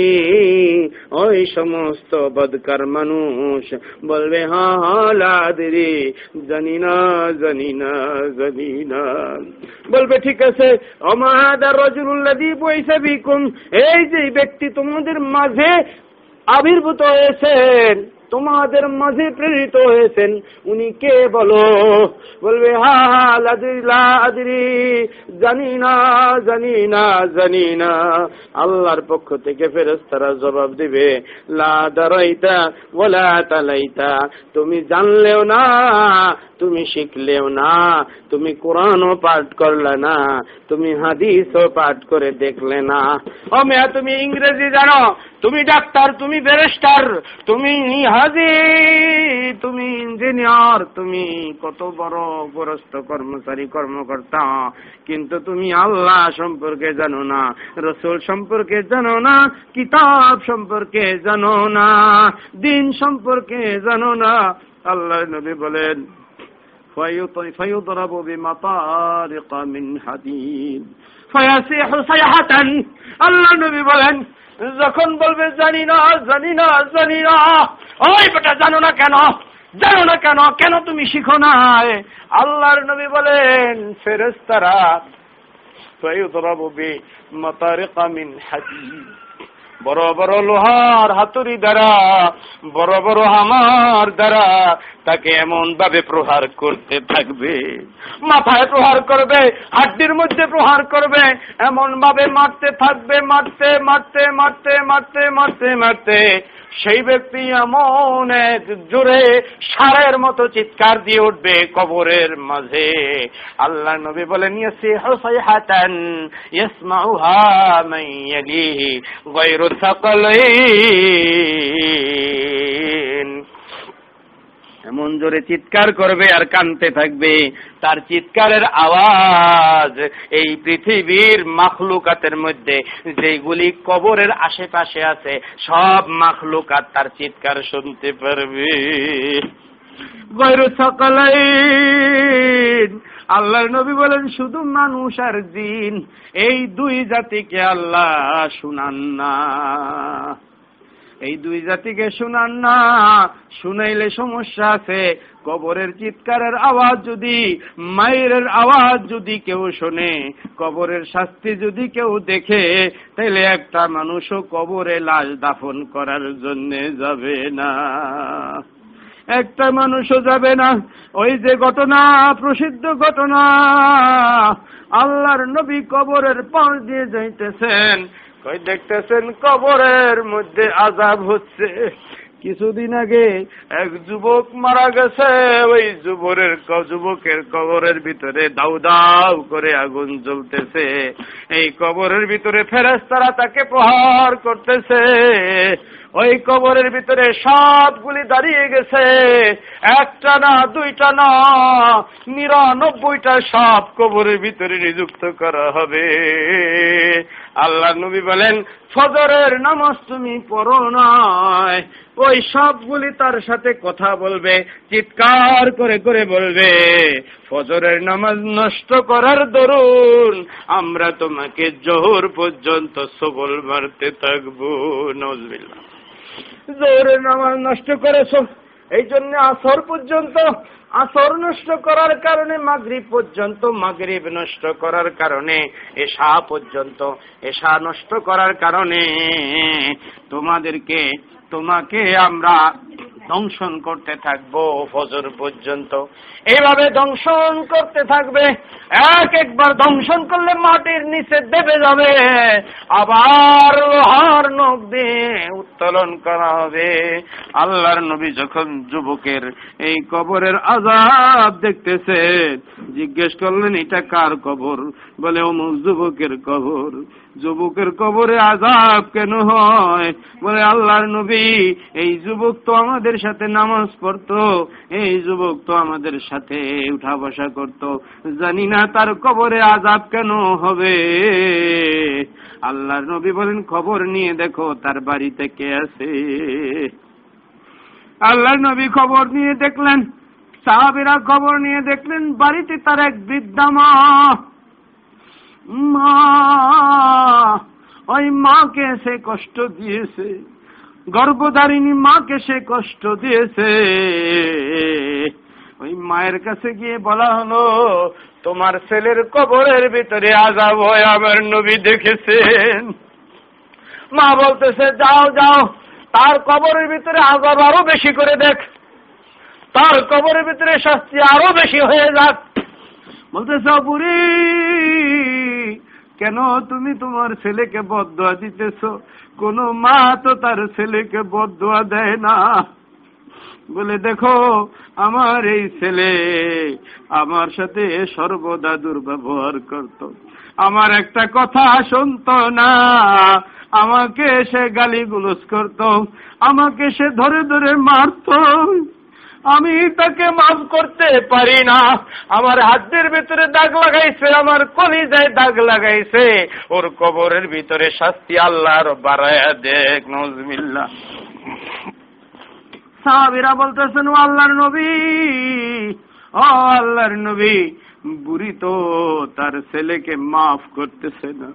ওই সমস্ত বদকার মানুষ বলবে হা হা লাদি জানি না জানি না জানি না। বলবে, ঠিক আছে এই যে ব্যক্তি তোমাদের মাঝে আবির্ভূত হয়েছেন। তোমাদের মাঝে প্রেরিত হয়েছেন। উনি কে বলো? বলবে, হা হা লাদিলা জানি না জানি না জানি না। আল্লাহর পক্ষ থেকে ফেরেস্তারা জবাব দিবে, লা দারাইতা তালাইতা, তুমি জানলেও না, তুমি শিখলেও না, তুমি কোরআনও পাঠ করলে না, তুমি হাদিসও পাঠ করে দেখলে না। ও মেয়া, তুমি ইংরেজি জানো? তুমি ডাক্তার তুমি ব্যারিস্টার তুমি হাজি তুমি ইঞ্জিনিয়ার তুমি কত বড় পরস্ত কর্মচারী কর্মকর্তা কিন্তু তুমি আল্লাহ সম্পর্কে জানো না রসুল সম্পর্কে জানো না কিতাব সম্পর্কে জানো না দিন সম্পর্কে জানো না আল্লাহ নবী বলেন فيضرب بمطارق من حديد فيصيح صيحة আল্লাহ নবী বলেন যখন বলবে, জানি না জানি না জানি না। ওই বেটা, জানো না কেন? জানো না কেন? কেন তুমি শিখো না? আল্লাহর নবী বলেন ফেরেস্তারা বড় বড় লোহার হাতুরি দ্বারা, বড় বড় হামার দ্বারা তাকে এমন ভাবে প্রহার করতে থাকবে। মাথায় প্রহার করবে, হাড্ডির মধ্যে প্রহার করবে, এমন ভাবে মারতে থাকবে, মারতে মারতে মারতে মারতে মারতে মারতে। সেই ব্যক্তি এমন এক জোরে সারের মতো চিৎকার দিয়ে উঠবে কবরের মাঝে। আল্লাহ নবী বলেন হাতান ইয়াসমাউহা মান ইয়ালিহি গায়রু সাকালাইন। এমন জোরে চিৎকার করবে আর কানতে থাকবে। তার চিৎকারের আওয়াজ এই পৃথিবীর মাখলুকাতের মধ্যে যেগুলি কবরের আশেপাশে আছে, সব মাখলুকাত তার চিৎকার শুনতে পারবে। গৈরু আল্লাহর নবী বলেন, শুধু মানুষ আর জিন, এই দুই জাতিকে আল্লাহ শুনান না। এই দুই জাতিকে শুনান না। শুনাইলে সমস্যা আছে। কবরের চিৎকারের আওয়াজ যদি, মায়ের আওয়াজ যদি কেউ শোনে, কবরের শাস্তি যদি কেউ দেখে তাহলে একটা মানুষও কবরে লাশ দাফন করার জন্য যাবে না। একটা মানুষও যাবে না। ওই যে ঘটনা, প্রসিদ্ধ ঘটনা, আল্লাহর নবী কবরের পাশ দিয়ে যাইতেছেন। কই দেখতেছেন কবরের মধ্যে আজাব হচ্ছে। কিছুদিন আগে এক যুবক মারা গেছে। ওই যুবরের যুবকের কবরের ভিতরে দাউ দাউ করে আগুন জ্বলতেছে। এই কবরের ভিতরে ফেরেস্তারা তাকে প্রহার করতেছে। ওই কবরের ভিতরে সবগুলি দাঁড়িয়ে গেছে। একটা না, দুইটা না, নিরানব্বইটা সব কবরের ভিতরে নিযুক্ত করা হবে। আল্লাহ নবী বলেন, ফজরের নামাজ তুমি পড়ো নয় ওই সবগুলি তার সাথে কথা বলবে, চিৎকার করে করে বলবে, ফজরের নামাজ নষ্ট করার দরুন, আমরা তোমাকে জোহর পর্যন্ত সবল মারতে থাকব। নজবিল্লা জোহরের নামাজ নষ্ট করেছ। এই জন্য আসর পর্যন্ত, আসর নষ্ট করার কারণে, মাগরিব পর্যন্ত, মাগরিব নষ্ট করার কারণে, এশা পর্যন্ত, এশা নষ্ট করার কারণে তোমাদেরকে, তোমাকে আমরা দংশন করতে থাকব ফজর পর্যন্ত। এইভাবে দংশন করতে থাকবে। এক একবার দংশন করলে মাটির নিচে দেবে যাবে। আবার লোহার নখ দিয়ে উত্তোলন করা হবে। আল্লাহর নবী যখন যুবকের এই কবরের আজাব দেখতেছে, জিজ্ঞেস করলেন, এটা কার কবর? বলে, অমুক যুবকের কবর। যুবকের কবরে আজাব কেন হয়? বলে, আল্লাহর নবী, এই যুবক তো আমাদের সাথে নামাজ পড়তো, এই যুবক তো আমাদের সাথে উঠা বসা করতো। জানি না তার কবরে আজাব কেন হবে। আল্লাহর নবী বলেন, খবর নিয়ে দেখো তার বাড়িতে কে আছে। আল্লাহর নবী খবর নিয়ে দেখলেন, সাহাবিরা খবর নিয়ে দেখলেন, বাড়িতে তার এক বৃদ্ধা মা। মা, ওই মাকে সে কষ্ট দিয়েছে। গর্ভধারিণী মাকে সে কষ্ট দিয়েছে। ওই মায়ের কাছে গিয়ে বলা হলো, তোমার ছেলের কবরের ভিতরে আজাব হয় আমার নবী দেখেছেন। মা বলতেছে, যাও যাও, তার কবরের ভিতরে আজাব আরও বেশি করে দেখ। তার কবরের ভিতরে শাস্তি আরও বেশি হয়ে যাক। বলতেছ বুড়ি কেন তুমি তোমার ছেলেকে বদয়া দিতেছ? কোন মা তো তার ছেলেকে বদয়া দেয় না। বলে, দেখো, আমার এই ছেলে আমার সাথে সর্বদা দুর্ব্যবহার করত। আমার একটা কথা শুনত না। আমাকে সে গালি গুলস করত। আমাকে সে ধরে ধরে মারত। আমি তাকে মাফ করতে পারি না। আমার হাতের ভিতরে দাগ লাগাইছে, আমার কলিজায় দাগ লাগাইছে। ওর কবরের ভিতরে শাস্তি আল্লাহর বাড়ায়া দেখ নজমিল্লা সাহাবিরা বলতেছেন, ও আল্লাহর নবী, ও আল্লাহর নবী, বুড়ি তো তার ছেলেকে মাফ করতেছে না।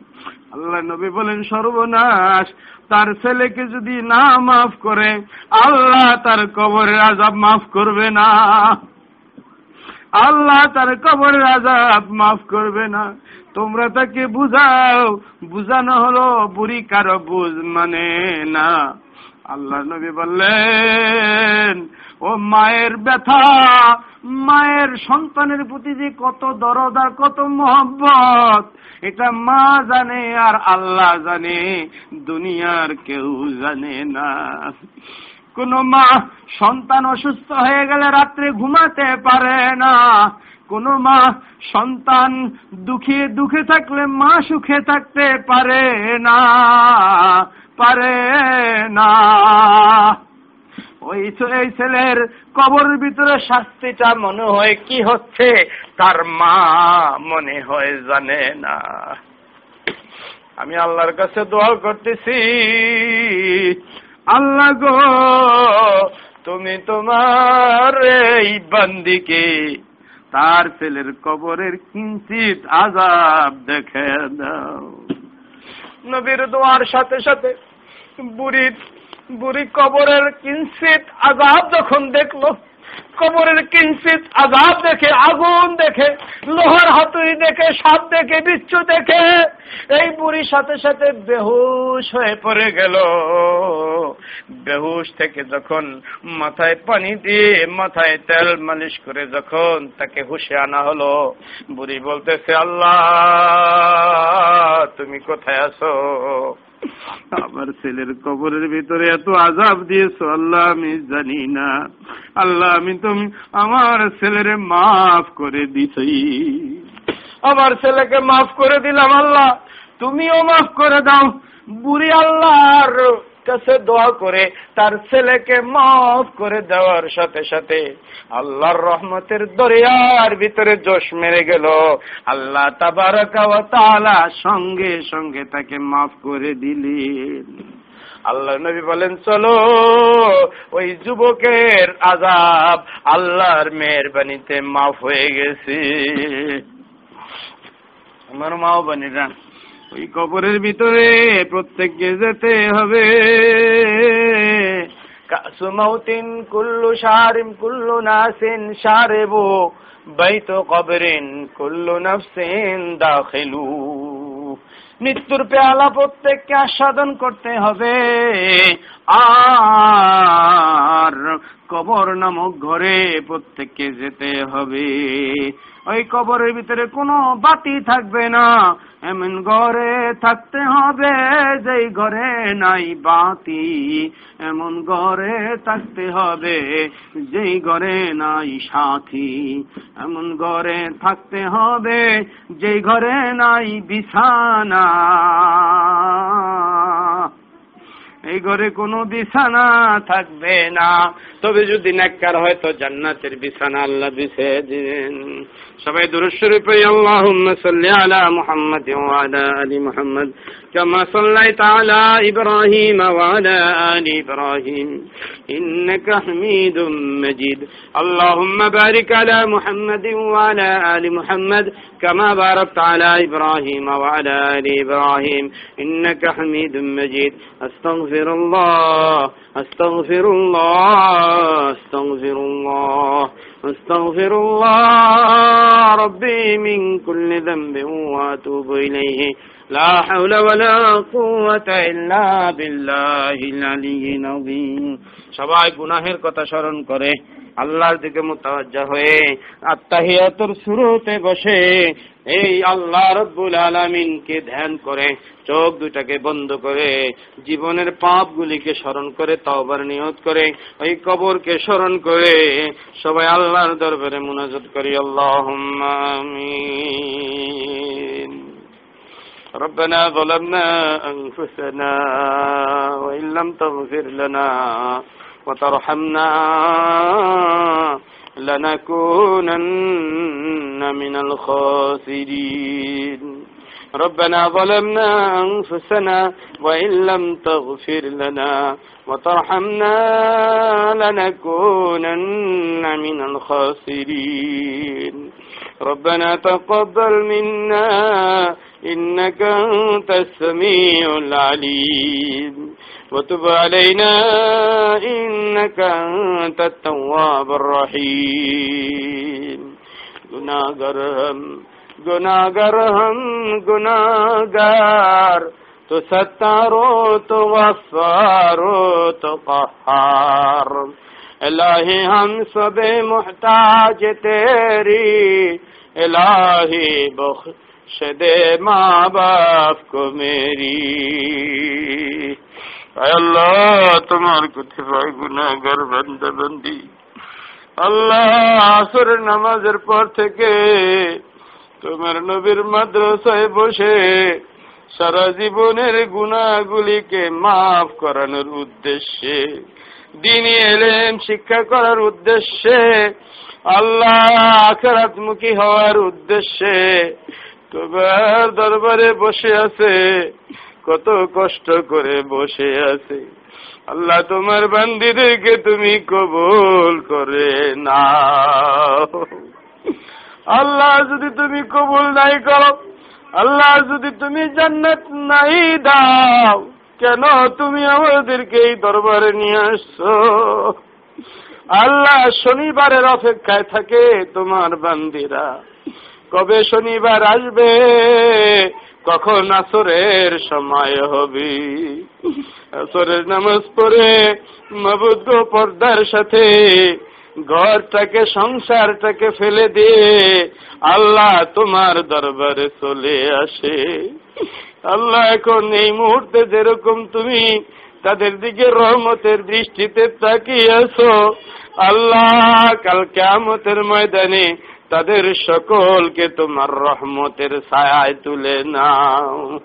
আল্লাহ নবী বলেন, সর্বনাশ। তার ছেলেকে যদি না মাফ করে, আল্লাহ তার কবরের আজাব মাফ করবে না। আল্লাহ তার কবরের আজাব মাফ করবে না। তোমরা তাকে বুঝাও। বুঝানো হলো, বুড়ি কারও বুঝ মানে না। আল্লাহ নবী বললেন, ও মায়ের ব্যথা, মায়ের সন্তানের প্রতি যে কত দরদ আর কত মহব্বত, এটা মা জানে আর আল্লাহ জানে, দুনিয়ার কেউ জানে না। কোন মা সন্তান অসুস্থ হয়ে গেলে রাত্রে ঘুমাতে পারে না। কোন মা সন্তান দুঃখে দুঃখে থাকলে মা সুখে থাকতে পারে না। পারে না। ওই এই ছেলের কবরের ভিতরে শাস্তিটা মনে হয় কি হচ্ছে, তার মা মনে হয় জানে না। আমি আল্লাহর কাছে দোয়া করতেছি, আল্লাহ গো, তুমি তোমার এই বান্দিকে তার ছেলের কবরের কিঞ্চিত আজাব দেখে দাও। নবীর দোয়ার সাথে সাথে বুড়ির বুড়ি কবরের কিঞ্চিত আজাব যখন দেখল, কবরের কিঞ্চিত আজাব দেখে, আগুন দেখে, লোহার হাতুড়ি দেখে, সাপ দেখে, বিচ্ছু দেখে, এই বুড়ির সাথে সাথে বেহুশ হয়ে পড়ে গেল। বেহুশ থেকে যখন মাথায় পানি দিয়ে মাথায় তেল মালিশ করে যখন তাকে হুশে আনা হলো, বুড়ি বলতেছে, আল্লাহ, তুমি কোথায় আছো? আমার ছেলের কবরের ভিতরে এত আজাব দিয়েছ, আল্লাহ আমি জানি না। আল্লাহ আমি তুমি আমার ছেলের মাফ করে দিছি। আমার ছেলেকে মাফ করে দিলাম, আল্লাহ। তুমিও মাফ করে দাও। বুড়ি আল্লাহর কাছে দোয়া করে, তার ছেলেকে মাফ করে দেওয়ার সাথে সাথে আল্লাহর রহমতের দরিয়ার ভিতরে জোশ মেরে গেল। আল্লাহ তাবারকালা সঙ্গে সঙ্গে তাকে মাফ করে দিলেন। আল্লাহ নবী বলেন, চলো, ওই যুবকের আজাব আল্লাহর মেহরবানিতে মাফ হয়ে গেছে। আমার মাও বানিরা ওই কবরের ভিতরে প্রত্যেককে যেতে হবে। কাসুমাউতিন কুল্লু সারিম কুল্লু নাসিন সারেবু বাইত কবরিন কুল্লু নাফসিন দাখিলু। মৃত্যুর পেয়ালা প্রত্যেককে আস্বাদন করতে হবে। আর কবর নামক ঘরে প্রত্যেককে যেতে হবে। ওই কবরের ভিতরে কোনো বাতি থাকবে না। এমন ঘরে থাকতে হবে যেই ঘরে নাই বাতি। এমন ঘরে থাকতে হবে যেই ঘরে নাই সাথী। এমন ঘরে থাকতে হবে যেই ঘরে নাই বিছানা। এই ঘরে কোনো বিছানা থাকবে না। তবে যদি নেককার হয় তো জান্নাতের বিছানা আল্লাহ দিছে দিন সবাই দুরুশ্বরী আল্লাহ সাল্লি আলা মোহাম্মদ আলা আলী মুহাম্মাদ। كما صليت على إبراهيم وعلى آل إبراهيم. إنك حميد مجيد. اللهم بارك على محمد وعلى آل محمد كما باركت على إبراهيم وعلى آل إبراهيم. إنك حميد مجيد. أستغفر الله. أستغفر الله. أستغفر الله. أستغفر الله. ربي من كل ذنب وأتوب إليه. لا حول ولا قوة إلا بالله العلي العظيم। সবাই গুনাহের কথা স্মরণ করে, আল্লাহর দিকে মুতাওয়াজ্জা হয়ে আত্তাহিয়াতুর শুরুতে বসে এই আল্লাহ রব্বুল আলামিনকে ধ্যান করে, চোখ দুটাকে বন্ধ করে, জীবনের পাপ গুলিকে স্মরণ করে, তাওবার নিয়ত করে, ওই কবরকে স্মরণ করে সবাই আল্লাহর দরবারে মুনাজাত করি। আল্লাহ আমিন। ربنا ظلمنا أنفسنا وإن لم تغفر لنا وترحمنا لنكونن من الخاسرين. ربنا ظلمنا أنفسنا وإن لم تغفر لنا وترحمنا لنكونن من الخاسرين. ربنا تقبل منا إنك أنت السميع العليم. وتب علينا إنك أنت التواب الرحيم. गुनागर हम गुनागर हम गुनागार تو ستارو تو وفارو تو قحار الہی ہم سب محتاج تیری الہی بخش دے ماں باپ کو میری اے اللہ تمہار کو تھوائے گناہ گر بند بندی আল্লাহ আসর নামাজের পর থেকে তোমার নবীর মাদ্রাসায় বসে সারা জীবনের গুণাগুলিকে মাফ করানোর উদ্দেশ্যে দিনী এলেম শিক্ষা করার উদ্দেশ্যে, আল্লাহ আখরাতমুখী হওয়ার উদ্দেশ্যে। তোমার দরবারে বসে আছে, কত কষ্ট করে বসে আছে। আল্লাহ তোমার বান্দিদেরকে তুমি কবুল করে না আল্লাহ যদি তুমি কবুল নাই করো, আল্লাহ যদি তুমি জান্নাত নাই দাও কেন তুমি আমাদেরকে এই দরবারে নিয়ে আসছো? আল্লাহ শনিবারের অপেক্ষায় থাকে তোমার বান্দিরা। কবে শনিবার আসবে? কখন আসরের সময় হবে? আসরের নামাজ পড়ে মবুদ্ধ পর্দার সাথে ঘরটাকে, সংসারটাকে ফেলে দিয়ে আল্লাহ তোমার দরবারে চলে আসে। আল্লাহ, এখন এই মুহূর্তে যেরকম তুমি তাদের দিকে রহমতের দৃষ্টিতে তাকিয়ে আল্লাহ, কাল কেমতের ময়দানে তাদের সকলকে তোমার রহমতের ছায়ায় তুলে নাও।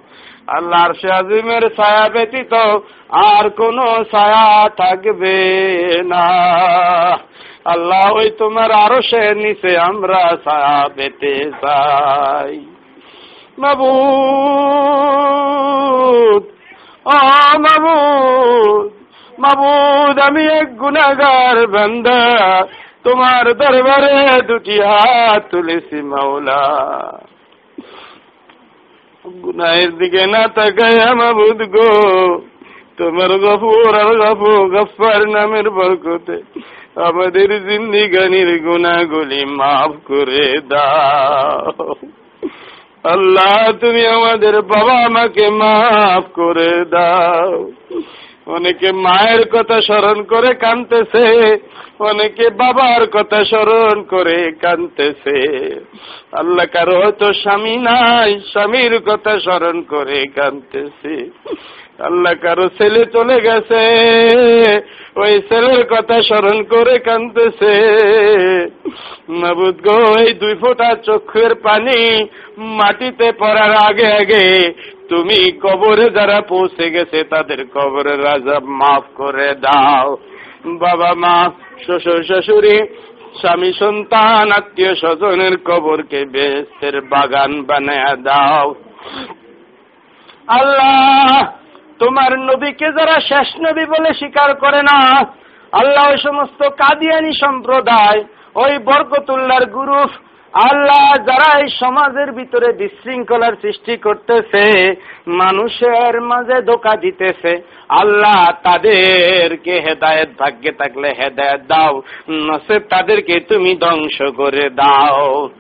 আল্লাহর আজিমের ছায়া ব্যতীত আর কোন ছায়া থাকবে না। আল্লাহ, ওই তোমার আরও সে নিচে আমরা ছায়া পেতে চাই। মাবুদ। ও মাবুদ মাবুদ, আমি এক গুনাগার বান্দা। তোমার দরবারে দুটি হাত তুলেছি মাওলা। গুনাহের দিকে না তাকায় মাবুদ গো, তোমার গফুর আর গফু গফার নামের বরকতে আমাদের জিন্দিগানির গুনাগুলি মাফ করে দাও। আল্লাহ, তুমি আমাদের বাবা মাকে মাফ করে দাও। অনেকে মায়ের কথা স্মরণ করে কানতেছে অনেকে বাবার কথা স্মরণ করে কানতেছে আল্লাহ কারও হয়তো স্বামী নাই, স্বামীর কথা স্মরণ করে কানতেছে আল্লাহ কারও ছেলে চলে গেছে। ওই ছেলের কথা স্মরণ করে কানতেছে মাবুদ গো, এই দুই ফোঁটা চোখের পানি মাটিতে পড়ার আগে আগে তুমি কবরে যারা পৌঁছে গেছে তাদের কবরের রাজা মাফ করে দাও। বাবা মা, শ্বশুর শাশুড়ি, স্বামী সন্তান, আত্মীয় স্বজনের কবরকে বেস্তের বাগান বানায় দাও। আল্লাহ! তোমার নবীকে যারা শেষ নবী বলে স্বীকার করে না, আল্লাহ সমস্ত কাদিয়ানি সম্প্রদায়, ওই বরকতুল্লার গ্রুপ আল্লাহ যারা এই সমাজের ভিতরে বিশৃঙ্খলার সৃষ্টি করতেছে, মানুষের মাঝে ধোকা দিতেছে, আল্লাহ তাদেরকে হেদায়েত ভাগ্যে থাকলে হেদায়েত দাও নসে তাদেরকে তুমি ধ্বংস করে দাও।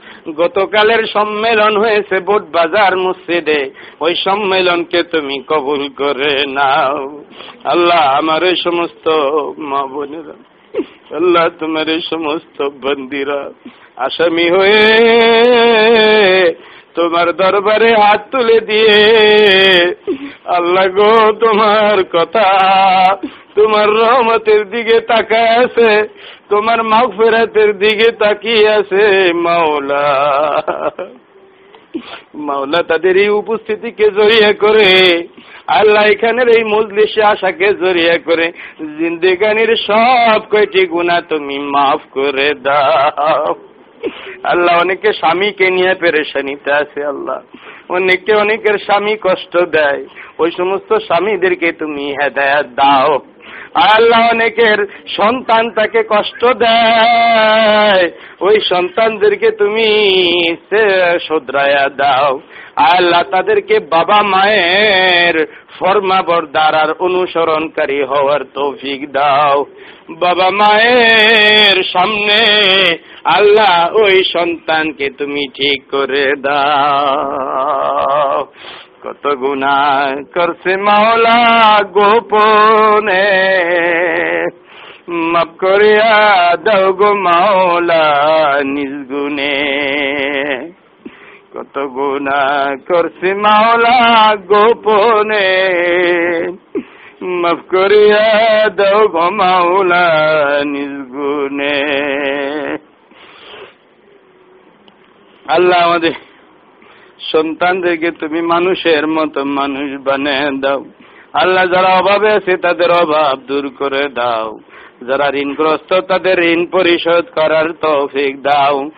গতকালের সম্মেলন হয়েছে বোট বাজার মসজিদে, ওই সম্মেলনকে তুমি কবুল করে নাও। আল্লাহ আমার এই সমস্ত মা বোনেরা, আল্লাহ তোমার এই সমস্ত বন্দিরা আসামি হয়ে তোমার দরবারে হাত তুলে দিয়ে, আল্লাহ গো, তোমার কথা তোমার রহমতের দিকে তাকায় আছে, তোমার মাগফিরাতের দিকে তাকিয়ে আছে মাওলা। মাওলা তাদের এই উপস্থিতিকে জড়িয়ে করে, আল্লাহ এখানের এই মজলিসে আশাকে জড়িয়ে করে, জিন্দেগানির সব কয়টি গুণা তুমি মাফ করে দাও। আল্লাহ অনেকে স্বামীকে নিয়ে পেরেশানিতে আছে আল্লাহ। অনেকে অনেকের স্বামী কষ্ট দেয়, ওই সমস্ত স্বামীদেরকে তুমি হেদায়াত দাও। আল্লাহ অনেকের সন্তান তাকে কষ্ট দেয়, ওই সন্তানদেরকে তুমি শোধরায়া দাও। আল্লাহ তাদেরকে বাবা মায়ের ফরমাবরদার আর অনুসরণকারী হওয়ার তৌফিক দাও। বাবা মায়ের সামনে আল্লাহ ওই সন্তানকে তুমি ঠিক করে দাও। কত গুণা করছে মাওলা গোপনে। মাফ করিয়া দাও গো মাওলা নিজগুনে কত গুণা করছে মাওলা গোপনে। মাফ করিয়া দাও গো মাওলা নিজগুনে আল্লাহ আমাদের সন্তানদেরকে তুমি মানুষের মতো মানুষ বানিয়ে দাও। আল্লাহ যারা অভাবে আছে, তাদের অভাব দূর করে দাও। যারা ঋণগ্রস্ত, তাদের ঋণ পরিশোধ করার তৌফিক দাও।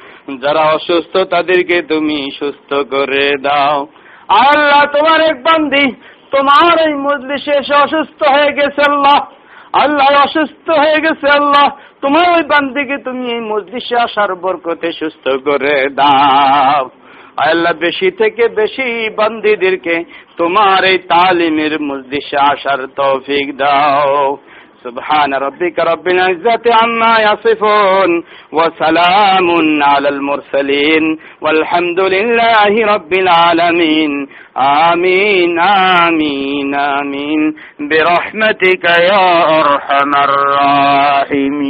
যারা অসুস্থ, তাদেরকে তুমি সুস্থ করে দাও। আল্লাহ তোমার এক বান্দি, তোমার এই মজলিসে এসে অসুস্থ হয়ে গেছে আল্লাহ। আল্লাহ অসুস্থ হয়ে গেছে আল্লাহ। তোমার ওই বান্দিকে তুমি এই মজলিসে আসার বরকতে সুস্থ করে দাও। আল্লাহ বেশি থেকে বেশি বান্দিদেরকে তোমার এই তালিমের মজলিসে আসার তৌফিক দাও। سبحان ربك رب العزة عما يصفون وسلام على المرسلين والحمد لله رب العالمين. آمين آمين آمين. برحمتك يا أرحم الراحمين.